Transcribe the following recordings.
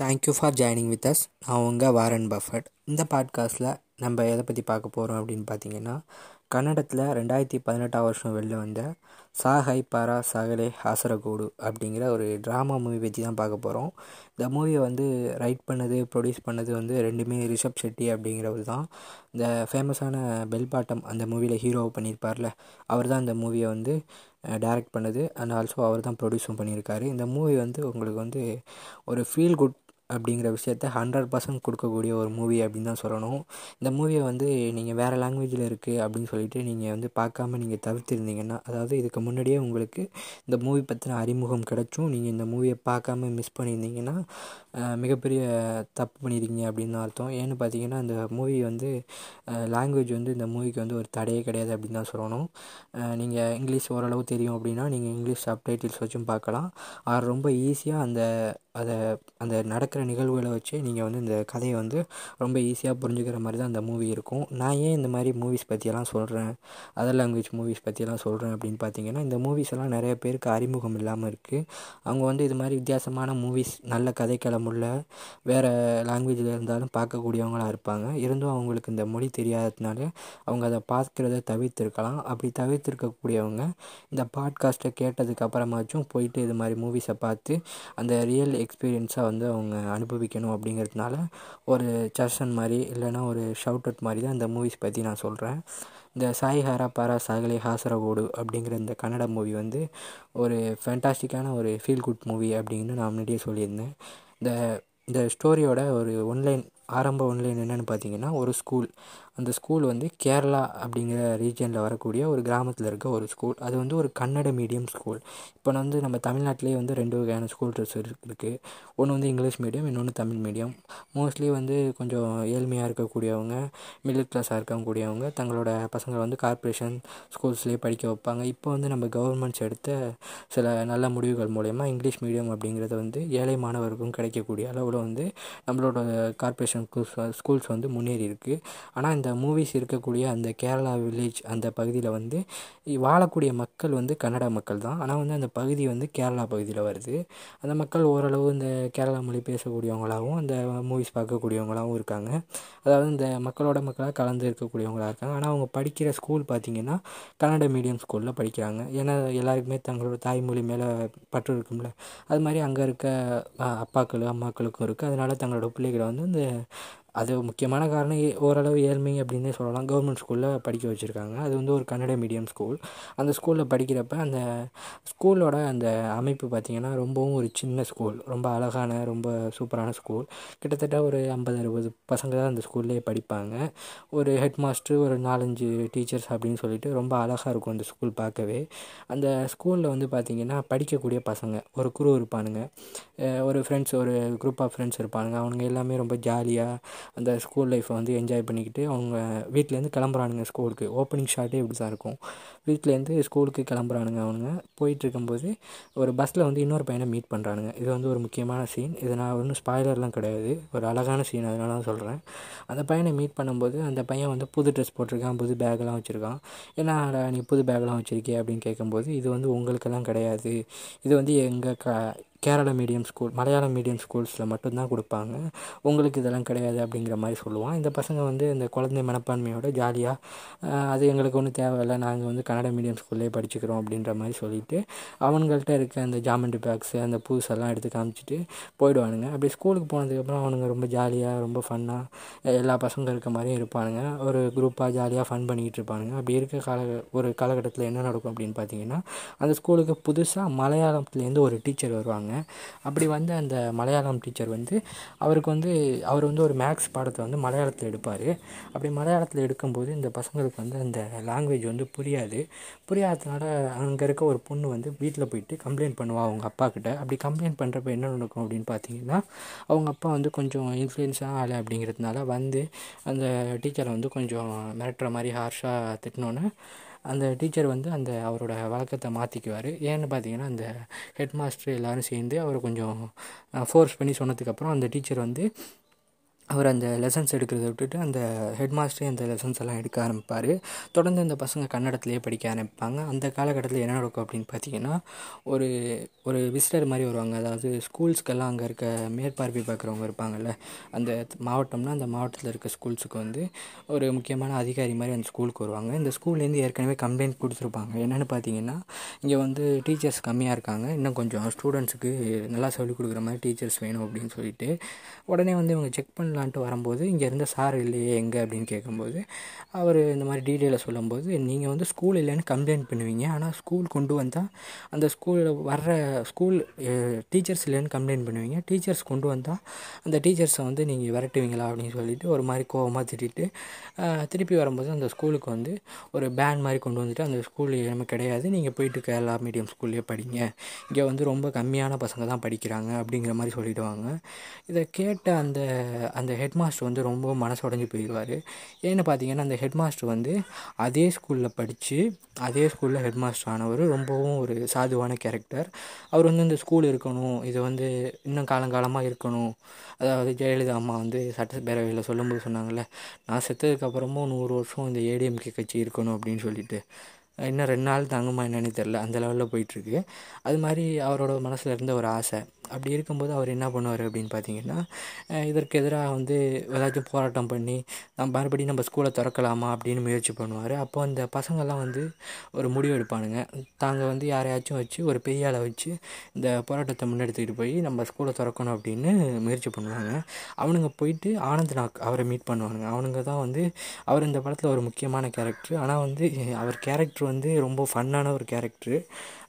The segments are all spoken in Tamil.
Thank you for joining with us நான் உங்கள் வாரன் பஃபட். இந்த பாட்காஸ்ட்டில் நம்ம எதை பற்றி பார்க்க போகிறோம் அப்படின்னு பார்த்தீங்கன்னா கன்னடத்தில் ரெண்டாயிரத்தி பதினெட்டாம் வருஷம் வெளில வந்த சாஹை பாரா சாகலே ஹாசரகோடு அப்படிங்கிற ஒரு ட்ராமா மூவி பற்றி தான் பார்க்க போகிறோம் இந்த மூவியை வந்து ரைட் பண்ணது ப்ரொடியூஸ் பண்ணது வந்து ரெண்டுமே ரிஷப் ஷெட்டி அப்படிங்கிறவர் தான். இந்த ஃபேமஸான பெல் பாட்டம் அந்த மூவியில் ஹீரோவை பண்ணியிருப்பார்ல அவர் தான் இந்த மூவியை வந்து டைரக்ட் பண்ணது. அண்ட் ஆல்சோ அவர் தான் ப்ரொடியூஸும் பண்ணியிருக்காரு. இந்த மூவி வந்து உங்களுக்கு வந்து ஒரு ஃபீல் குட் அப்படிங்கிற விஷயத்த ஹண்ட்ரட் பர்சன்ட் கொடுக்கக்கூடிய ஒரு மூவி அப்படின்னு தான் சொல்லணும். இந்த மூவியை வந்து நீங்கள் வேறு லாங்குவேஜில் இருக்குது அப்படின்னு சொல்லிட்டு நீங்கள் வந்து பார்க்காம நீங்கள் தவிர்த்திருந்தீங்கன்னா அதாவது இதுக்கு முன்னாடியே உங்களுக்கு இந்த மூவி பற்றின அறிமுகம் கிடச்சும் நீங்கள் இந்த மூவியை பார்க்காம மிஸ் பண்ணியிருந்தீங்கன்னா மிகப்பெரிய தப்பு பண்ணியிருக்கீங்க அப்படின்னு அர்த்தம். ஏன்னு பார்த்தீங்கன்னா இந்த மூவி வந்து லாங்குவேஜ் வந்து இந்த மூவிக்கு வந்து ஒரு தடையே கிடையாது அப்படின்னு தான் சொல்லணும். நீங்கள் இங்கிலீஷ் ஓரளவு தெரியும் அப்படின்னா நீங்கள் இங்கிலீஷ் சப்டைட்டில்ஸ் வச்சும் பார்க்கலாம். ஆர் ரொம்ப ஈஸியாக அந்த அதை அந்த நடக்கிற நிகழ்வுகளை வச்சு நீங்கள் வந்து இந்த கதையை வந்து ரொம்ப ஈஸியாக புரிஞ்சுக்கிற மாதிரி தான் அந்த மூவி இருக்கும். நான் ஏன் இந்த மாதிரி மூவிஸ் பற்றியெல்லாம் சொல்கிறேன் அதர் லாங்குவேஜ் மூவிஸ் பற்றியெல்லாம் சொல்கிறேன் அப்படின்னு பார்த்தீங்கன்னா இந்த மூவிஸ் எல்லாம் நிறைய பேருக்கு அறிமுகம் இல்லாமல் இருக்குது அவங்க வந்து இது மாதிரி வித்தியாசமான மூவிஸ் நல்ல கதைக்களமுள்ள வேறு லாங்குவேஜில் இருந்தாலும் பார்க்கக்கூடியவங்களாக இருப்பாங்க. இருந்தும் அவங்களுக்கு இந்த மொழி தெரியாததுனால அவங்க அதை பார்க்குறத தவிர்த்திருக்கலாம். அப்படி தவிர்த்திருக்கக்கூடியவங்க இந்த பாட்காஸ்ட்டை கேட்டதுக்கு அப்புறமாச்சும் போயிட்டு இது மாதிரி மூவிஸை பார்த்து அந்த ரியல் எக்ஸ்பீரியன்ஸாக வந்து அவங்க அனுபவிக்கணும் அப்படிங்கிறதுனால ஒரு சர்சன் மாதிரி இல்லைனா ஒரு ஷவுட் அவுட் மாதிரி தான் இந்த மூவிஸ் பற்றி நான் சொல்கிறேன் இந்த சாய் ஹாரா பாரா சாகலே ஹாசரகோடு அப்படிங்கிற இந்த கன்னட மூவி வந்து ஒரு ஃபேண்டாஸ்டிக்கான ஒரு ஃபீல் குட் மூவி அப்படின்னு நான் முன்னாடியே சொல்லியிருந்தேன். இந்த இந்த ஸ்டோரியோட ஒரு ஒன்லைன் ஆரம்ப ஒன்லைன் என்னென்னு பார்த்தீங்கன்னா ஒரு ஸ்கூல் அந்த ஸ்கூல் வந்து கேரளா அப்படிங்கிற ரீஜனில் வரக்கூடிய ஒரு கிராமத்தில் இருக்க ஒரு ஸ்கூல் அது வந்து ஒரு கன்னட மீடியம் ஸ்கூல் இப்போ வந்து நம்ம தமிழ்நாட்டிலே வந்து ரெண்டு வகையான ஸ்கூல் ட்ரெஸ் இருக்குது ஒன்று வந்து இங்கிலீஷ் மீடியம் இன்னொன்று தமிழ் மீடியம் மோஸ்ட்லி வந்து கொஞ்சம் ஏழ்மையாக இருக்கக்கூடியவங்க மிடில் கிளாஸாக இருக்கக்கூடியவங்க தங்களோட பசங்களை வந்து கார்ப்பரேஷன் ஸ்கூல்ஸ்லேயே படிக்க வைப்பாங்க. இப்போ வந்து நம்ம கவர்மெண்ட்ஸ் எடுத்த சில நல்ல முடிவுகள் மூலயமா இங்கிலீஷ் மீடியம் அப்படிங்கிறது வந்து ஏழை மாணவருக்கும் கிடைக்கக்கூடிய அளவில் வந்து நம்மளோட கார்ப்பரேஷன் ஸ்கூல்ஸ் வந்து முன்னேறி இருக்குது ஆனால் இந்த மூவிஸ் இருக்கக்கூடிய அந்த கேரளா வில்லேஜ் அந்த பகுதியில் வந்து வாழக்கூடிய மக்கள் வந்து கன்னட மக்கள் தான். ஆனால் வந்து அந்த பகுதி வந்து கேரளா பகுதியில் வருது. அந்த மக்கள் ஓரளவு இந்த கேரளா மொழி பேசக்கூடியவங்களாகவும் அந்த மூவிஸ் பார்க்கக்கூடியவங்களாகவும் இருக்காங்க. அதாவது இந்த மக்களோட மக்களாக கலந்து இருக்கக்கூடியவங்களாக இருக்காங்க. ஆனால் அவங்க படிக்கிற ஸ்கூல் பார்த்திங்கன்னா கன்னட மீடியம் ஸ்கூலில் படிக்கிறாங்க. ஏன்னா எல்லாருக்குமே தங்களோட தாய்மொழி மேலே பற்று இருக்கும்ல. அது மாதிரி அங்கே இருக்க அப்பாக்கள் அம்மாக்களுக்கும் இருக்குது அதனால் தங்களோட பிள்ளைகளை வந்து இந்த அது முக்கியமான காரணம் ஓரளவு ஏழ்மை அப்படின்னே சொல்லலாம். கவர்மெண்ட் ஸ்கூலில் படிக்க வச்சுருக்காங்க. அது வந்து ஒரு கன்னட மீடியம் ஸ்கூல் அந்த ஸ்கூலில் படிக்கிறப்ப அந்த ஸ்கூலோட அந்த அமைப்பு பார்த்திங்கன்னா ரொம்பவும் ஒரு சின்ன ஸ்கூல் ரொம்ப அழகான ரொம்ப சூப்பரான ஸ்கூல் கிட்டத்தட்ட ஒரு ஐம்பது அறுபது பசங்க தான் அந்த ஸ்கூல்லேயே படிப்பாங்க. ஒரு ஹெட் மாஸ்டர் ஒரு நாலஞ்சு டீச்சர்ஸ் அப்படின்னு சொல்லிட்டு ரொம்ப அழகாக இருக்கும் அந்த ஸ்கூல் பார்க்கவே. அந்த ஸ்கூலில் வந்து பார்த்திங்கன்னா படிக்கக்கூடிய பசங்க ஒரு குரு இருப்பானுங்க ஒரு ஃப்ரெண்ட்ஸ் ஒரு குரூப் ஆஃப் ஃப்ரெண்ட்ஸ் இருப்பானுங்க. அவனுங்க எல்லாமே ரொம்ப ஜாலியாக அந்த ஸ்கூல் லைஃப்பை வந்து என்ஜாய் பண்ணிக்கிட்டு அவங்க வீட்டிலேருந்து கிளம்புறானுங்க ஸ்கூலுக்கு ஓப்பனிங் ஷாட்டே இப்படி தான் இருக்கும். வீட்டிலேருந்து ஸ்கூலுக்கு கிளம்புறானுங்க அவனுங்க. போயிட்டுருக்கும்போது ஒரு பஸ்ஸில் வந்து இன்னொரு பையனை மீட் பண்ணுறானுங்க இது வந்து ஒரு முக்கியமான சீன் இது நான் ஒன்றும் ஸ்பாய்லர்லாம் கிடையாது. ஒரு அழகான சீன் அதனால தான் சொல்கிறேன் அந்த பையனை மீட் பண்ணும்போது அந்த பையன் வந்து புது ட்ரெஸ் போட்டிருக்கான் புது பேக்கெல்லாம் வச்சுருக்கான். ஏன்னா நீ புது பேக்கெலாம் வச்சுருக்கிய அப்படின்னு கேட்கும்போது இது வந்து உங்களுக்கெல்லாம் கிடையாது. இது வந்து எங்கள் க Kerala medium school Malayalam medium ஸ்கூல்ஸில் மட்டும்தான் கொடுப்பாங்க. உங்களுக்கு இதெல்லாம் கிடையாது அப்படிங்கிற மாதிரி சொல்லுவான். இந்த பசங்க வந்து இந்த குழந்தை மனப்பான்மையோட ஜாலியாக அது எங்களுக்கு ஒன்றும் தேவையில்லை. நாங்கள் வந்து மேடம் மீடியம் ஸ்கூல்லேயே படிச்சுக்கிறோம் அப்படின்ற மாதிரி சொல்லிவிட்டு அவனுங்கள்ட்ட இருக்க அந்த ஜாமெண்ட்ரி பேக்ஸு அந்த பூசெல்லாம் எடுத்து காமிச்சிட்டு போயிடுவானுங்க. அப்படி ஸ்கூலுக்கு போனதுக்கப்புறம் அவனுங்க ரொம்ப ஜாலியாக ரொம்ப ஃபன்னாக எல்லா பசங்க இருக்க மாதிரியும் இருப்பானுங்க. ஒரு குரூப்பாக ஜாலியாக ஃபன் பண்ணிக்கிட்டு இருப்பானுங்க. அப்படி இருக்க கால ஒரு காலகட்டத்தில் என்ன நடக்கும் அப்படின்னு பார்த்தீங்கன்னா அந்த ஸ்கூலுக்கு புதுசாக மலையாளத்துலேருந்து ஒரு டீச்சர் வருவாங்க. அப்படி வந்து அந்த மலையாளம் டீச்சர் வந்து அவருக்கு வந்து அவர் வந்து ஒரு மேக்ஸ் பாடத்தை வந்து மலையாளத்தில் எடுப்பார். அப்படி மலையாளத்தில் எடுக்கும்போது இந்த பசங்களுக்கு வந்து அந்த லாங்குவேஜ் வந்து புரியாது. புரியாததுனால அங்கே இருக்க ஒரு பொண்ணு வந்து வீட்டில் போயிட்டு கம்ப்ளைண்ட் பண்ணுவாள் அவங்க அப்பாகிட்ட அப்படி கம்ப்ளைண்ட் பண்ணுறப்ப என்ன நடக்கும் அப்படின்னு பார்த்தீங்கன்னா அவங்க அப்பா வந்து கொஞ்சம் இன்ஃப்ளூயன்ஸாக ஆளு அப்படிங்கிறதுனால வந்து அந்த டீச்சரை வந்து கொஞ்சம் மிரட்டுற மாதிரி ஹார்ஷாக திட்டினோன்னே அந்த டீச்சர் வந்து அந்த அவரோட வழக்கத்தை மாற்றிக்குவார் ஏன்னு பார்த்தீங்கன்னா அந்த ஹெட் மாஸ்டர் எல்லோரும் சேர்ந்து அவரை கொஞ்சம் ஃபோர்ஸ் பண்ணி சொன்னதுக்கப்புறம் அந்த டீச்சர் வந்து அவர் அந்த லெசன்ஸ் எடுக்கிறத விட்டுட்டு அந்த ஹெட் மாஸ்டரே அந்த லெசன்ஸ் எல்லாம் எடுக்க ஆரம்பிப்பார். தொடர்ந்து அந்த பசங்க கன்னடத்துலேயே படிக்க ஆரம்பிப்பாங்க. அந்த காலகட்டத்தில் என்ன நடக்கும் அப்படின்னு பார்த்தீங்கன்னா ஒரு ஒரு விசிட்டர் மாதிரி வருவாங்க. அதாவது ஸ்கூல்ஸ்க்கெல்லாம் அங்கே இருக்க மேற்பார்வை பார்க்குறவங்க இருப்பாங்கள்ல அந்த மாவட்டம்னா அந்த மாவட்டத்தில் இருக்க ஸ்கூல்ஸுக்கு வந்து ஒரு முக்கியமான அதிகாரி மாதிரி அந்த ஸ்கூலுக்கு வருவாங்க. இந்த ஸ்கூல்லேருந்து ஏற்கனவே கம்ப்ளைண்ட் கொடுத்துருப்பாங்க. என்னென்னு பார்த்தீங்கன்னா இங்கே வந்து டீச்சர்ஸ் கம்மியாக இருக்காங்க. இன்னும் கொஞ்சம் ஸ்டூடெண்ட்ஸுக்கு நல்லா சொல்லிக் கொடுக்குற மாதிரி டீச்சர்ஸ் வேணும் அப்படின்னு சொல்லிட்டு உடனே வந்து இவங்க செக் பண்ணலான்ட்டு வரும்போது இங்கே இருந்த சார் இல்லையே எங்கே அப்படின்னு கேட்கும்போது அவர் இந்த மாதிரி டீட்டெயிலை சொல்லும்போது நீங்கள் வந்து ஸ்கூல் இல்லைன்னு கம்ப்ளைண்ட் பண்ணுவீங்க. ஆனால் ஸ்கூல் கொண்டு வந்தால் அந்த ஸ்கூலில் வர்ற ஸ்கூல் டீச்சர்ஸ் இல்லைன்னு கம்ப்ளைண்ட் பண்ணுவீங்க. டீச்சர்ஸ் கொண்டு வந்தால் அந்த டீச்சர்ஸை வந்து நீங்கள் விரட்டுவீங்களா? அப்படின்னு சொல்லிட்டு ஒரு மாதிரி கோபமாக திட்டிட்டு திருப்பி வரும்போது அந்த ஸ்கூலுக்கு வந்து ஒரு பேன் மாதிரி கொண்டு வந்துட்டு அந்த ஸ்கூல் நம்ம கிடையாது. நீங்கள் போயிட்டு கேரளா மீடியம் ஸ்கூல்லேயே படிங்க. இங்கே வந்து ரொம்ப கம்மியான பசங்க தான் படிக்கிறாங்க அப்படிங்கிற மாதிரி சொல்லிவிடுவாங்க இதை கேட்ட அந்த அந்த ஹெட் மாஸ்டர் வந்து ரொம்ப மனசு உடஞ்சி போயிடுவார் ஏன்னு பார்த்தீங்கன்னா அந்த ஹெட் மாஸ்டர் வந்து அதே ஸ்கூலில் படித்து அதே ஸ்கூலில் ஹெட் மாஸ்டர் ஆனவர் ரொம்பவும் ஒரு சாதுவான கேரக்டர் அவர் வந்து இந்த ஸ்கூல் இருக்கணும் இது வந்து இன்னும் காலங்காலமாக இருக்கணும். அதாவது ஜெயலலிதா அம்மா வந்து சட்டப்பேரவையில் சொல்லும்போது சொன்னாங்கள்ல நான் செத்ததுக்கப்புறமும் நூறு வருஷம் இந்த ஏடிஎம்கே கட்சி இருக்கணும் அப்படின்னு சொல்லிட்டு. இன்னும் ரெண்டு நாள் தாங்குமா என்னன்னு தெரில அந்த லெவலில் போயிட்டுருக்கு அது மாதிரி அவரோட மனசில் இருந்த ஒரு ஆசை. அப்படி இருக்கும்போது அவர் என்ன பண்ணுவார் அப்படின்னு பார்த்தீங்கன்னா இதற்கு எதிராக வந்து ஏதாச்சும் போராட்டம் பண்ணி நம்ம மறுபடியும் நம்ம ஸ்கூலை திறக்கலாமா அப்படின்னு முயற்சி பண்ணுவார். அப்போ அந்த பசங்கள்லாம் வந்து ஒரு முடிவு எடுப்பானுங்க. தாங்கள் வந்து யாரையாச்சும் வச்சு ஒரு பெரிய ஆளை வச்சு இந்த போராட்டத்தை முன்னெடுத்துக்கிட்டு போய் நம்ம ஸ்கூலை திறக்கணும் அப்படின்னு முயற்சி பண்ணுவாங்க. அவனுங்க போயிட்டு ஆனந்த் நாக் அவரை மீட் பண்ணுவானுங்க. அவனுங்க தான் வந்து அவர் இந்த படத்தில் ஒரு முக்கியமான கேரக்டர் ஆனால் வந்து அவர் கேரக்டர் வந்து ரொம்ப ஃபன்னான ஒரு கேரக்டரு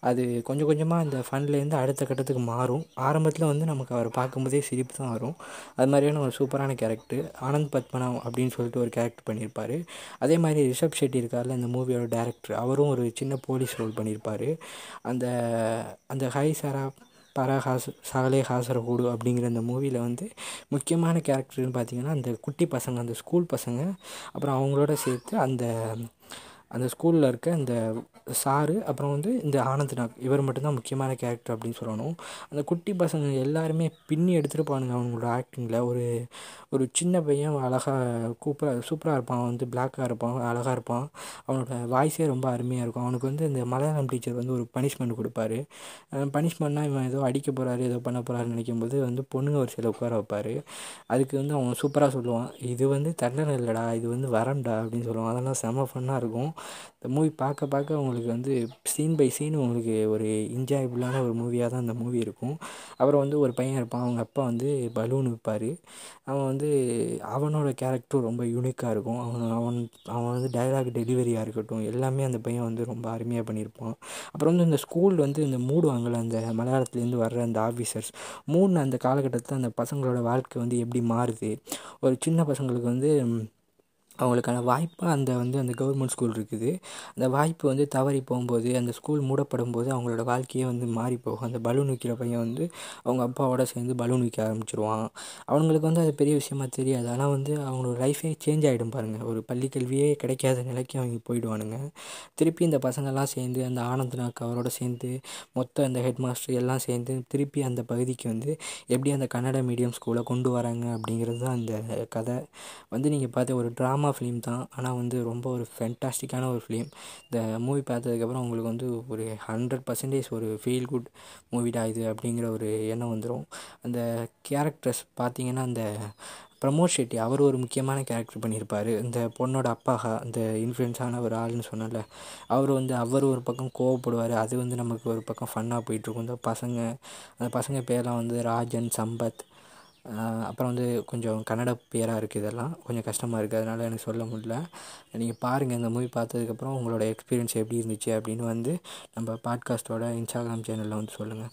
அது கொஞ்சம் கொஞ்சமாக அந்த ஃபன்லேருந்து அடுத்த கட்டத்துக்கு மாறும். ஆரம்பத்தில் வந்து நமக்கு அவர் பார்க்கும்போதே சிரிப்பு தான் வரும். அது மாதிரியான ஒரு சூப்பரான கேரக்டர் ஆனந்த் பத்மநாப் அப்படின்னு சொல்லிட்டு ஒரு கேரக்டர் பண்ணியிருப்பார். அதே மாதிரி ரிஷப் ஷெட்டி இருக்கார்ல இந்த மூவியோட டேரக்டர் அவரும் ஒரு சின்ன போலீஸ் ரோல் பண்ணியிருப்பார். அந்த அந்த ஹை சாரா பரஹாஸ் ஹாஸ் சகலே ஹாசரகூடு அப்படிங்கிற அந்த மூவியில் வந்து முக்கியமான கேரக்டர்னு பார்த்தீங்கன்னா அந்த குட்டி பசங்க அந்த ஸ்கூல் பசங்க அப்புறம் அவங்களோட சேர்த்து அந்த அந்த ஸ்கூலில் இருக்க அந்த சாரு அப்புறம் வந்து இந்த ஆனந்த் நாக் இவர் மட்டும்தான் முக்கியமான கேரக்டர் அப்படின்னு சொல்லணும். அந்த குட்டி பசங்க எல்லாருமே பின்னி எடுத்துருப்பானுங்க அவங்களோட ஆக்டிங்கில் ஒரு ஒரு சின்ன பையன் அழகாக கூப்பராக சூப்பராக இருப்பான். வந்து பிளாக்காக இருப்பான் அழகாக இருப்பான். அவனோட வாய்ஸே ரொம்ப அருமையாக இருக்கும். அவனுக்கு வந்து இந்த மலையாளம் டீச்சர் வந்து ஒரு பனிஷ்மெண்ட் கொடுப்பாரு. பனிஷ்மெண்ட்னா இவன் ஏதோ அடிக்க போகிறாரு ஏதோ பண்ண போகிறாருன்னு நினைக்கும்போது வந்து பொண்ணுங்க வரிசையில் உட்கார வைப்பார். அதுக்கு வந்து அவன் சூப்பராக சொல்லுவான். இது வந்து தண்டனை இல்லைடா இது வந்து வரம்டா அப்படின்னு சொல்லுவான். அதெல்லாம் செம ஃபன்னாக இருக்கும். இந்த மூவி பார்க்க பார்க்க உங்களுக்கு வந்து சீன் பை சீன் உங்களுக்கு ஒரு என்ஜாயபுளான ஒரு மூவியாக தான் இந்த மூவி இருக்கும். அப்புறம் வந்து ஒரு பையன் இருப்பான். அவங்க அப்பா வந்து பலூன் விற்பார் அவன் வந்து அவனோட கேரக்டரும் ரொம்ப யூனிக்காக இருக்கும். அவன் அவன் அவன் வந்து டைலாக் டெலிவரியாக இருக்கட்டும். எல்லாமே அந்த பையன் வந்து ரொம்ப அருமையாக பண்ணியிருப்பான். அப்புறம் வந்து இந்த ஸ்கூல் வந்து இந்த மூடுவாங்கள்ல அந்த மலையாளத்துலேருந்து வர்ற அந்த ஆஃபீஸர்ஸ் மூணு அந்த காலகட்டத்தில் அந்த பசங்களோட வாழ்க்கை வந்து எப்படி மாறுது? ஒரு சின்ன பசங்களுக்கு வந்து அவங்களுக்கான வாய்ப்பாக அந்த வந்து அந்த கவர்மெண்ட் ஸ்கூல் இருக்குது. அந்த வாய்ப்பு வந்து தவறி போகும்போது அந்த ஸ்கூல் மூடப்படும் போது அவங்களோட வாழ்க்கையே வந்து மாறி போகும். அந்த பலூன் விற்கிற பையன் வந்து அவங்க அப்பாவோட சேர்ந்து பலூன் விற்க ஆரம்பிச்சிருவான். அவங்களுக்கு வந்து அது பெரிய விஷயமா தெரியாது. ஆனால் வந்து அவங்களோட லைஃபே சேஞ்ச் ஆகிடும் பாருங்கள் ஒரு பள்ளி கல்வியே கிடைக்காத நிலைக்கு அவங்க போயிடுவானுங்க. திருப்பி இந்த பசங்கள்லாம் சேர்ந்து அந்த ஆனந்த்நாக் அவரோட சேர்ந்து மொத்த அந்த ஹெட் மாஸ்டர் எல்லாம் சேர்ந்து திருப்பி அந்த பகுதிக்கு வந்து எப்படி அந்த கன்னட மீடியம் ஸ்கூலை கொண்டு வராங்க அப்படிங்கிறது தான் அந்த கதை. வந்து நீங்கள் பார்த்து ஒரு ட்ராமா ஃபிலிம் தான். ஆனால் வந்து ரொம்ப ஒரு ஃபென்டாஸ்டிக்கான ஒரு ஃபிலிம் இந்த மூவி பார்த்ததுக்கப்புறம் உங்களுக்கு வந்து ஒரு ஹண்ட்ரட் பர்சன்டேஜ் ஒரு ஃபீல் குட் மூவிடா இது அப்படிங்கிற ஒரு எண்ணம் வந்துடும் அந்த கேரக்டர்ஸ் பார்த்தீங்கன்னா அந்த பிரமோத் ஷெட்டி அவர் ஒரு முக்கியமான கேரக்டர் பண்ணியிருப்பார். இந்த பொண்ணோட அப்பாகா அந்த இன்ஃப்ளூயன்ஸான ஒரு ஆள்னு சொன்னல அவர் வந்து அவர் ஒரு பக்கம் கோவப்படுவார். அது வந்து நமக்கு ஒரு பக்கம் ஃபன்னாக போயிட்டுருக்கும் இந்த பசங்க அந்த பசங்க பேரெலாம் வந்து ராஜன் சம்பத் அப்புறம் வந்து கொஞ்சம் கன்னட பேராக இருக்குது இதெல்லாம். கொஞ்சம் கஷ்டமாக இருக்குது அதனால் எனக்கு சொல்ல முடியல. நீங்கள் பாருங்கள் இந்த மூவி பார்த்ததுக்கப்புறம் உங்களோட எக்ஸ்பீரியன்ஸ் எப்படி இருந்துச்சு அப்படின்னு வந்து நம்ம பாட்காஸ்ட்டோட இன்ஸ்டாகிராம் சேனலில் வந்து சொல்லுங்கள்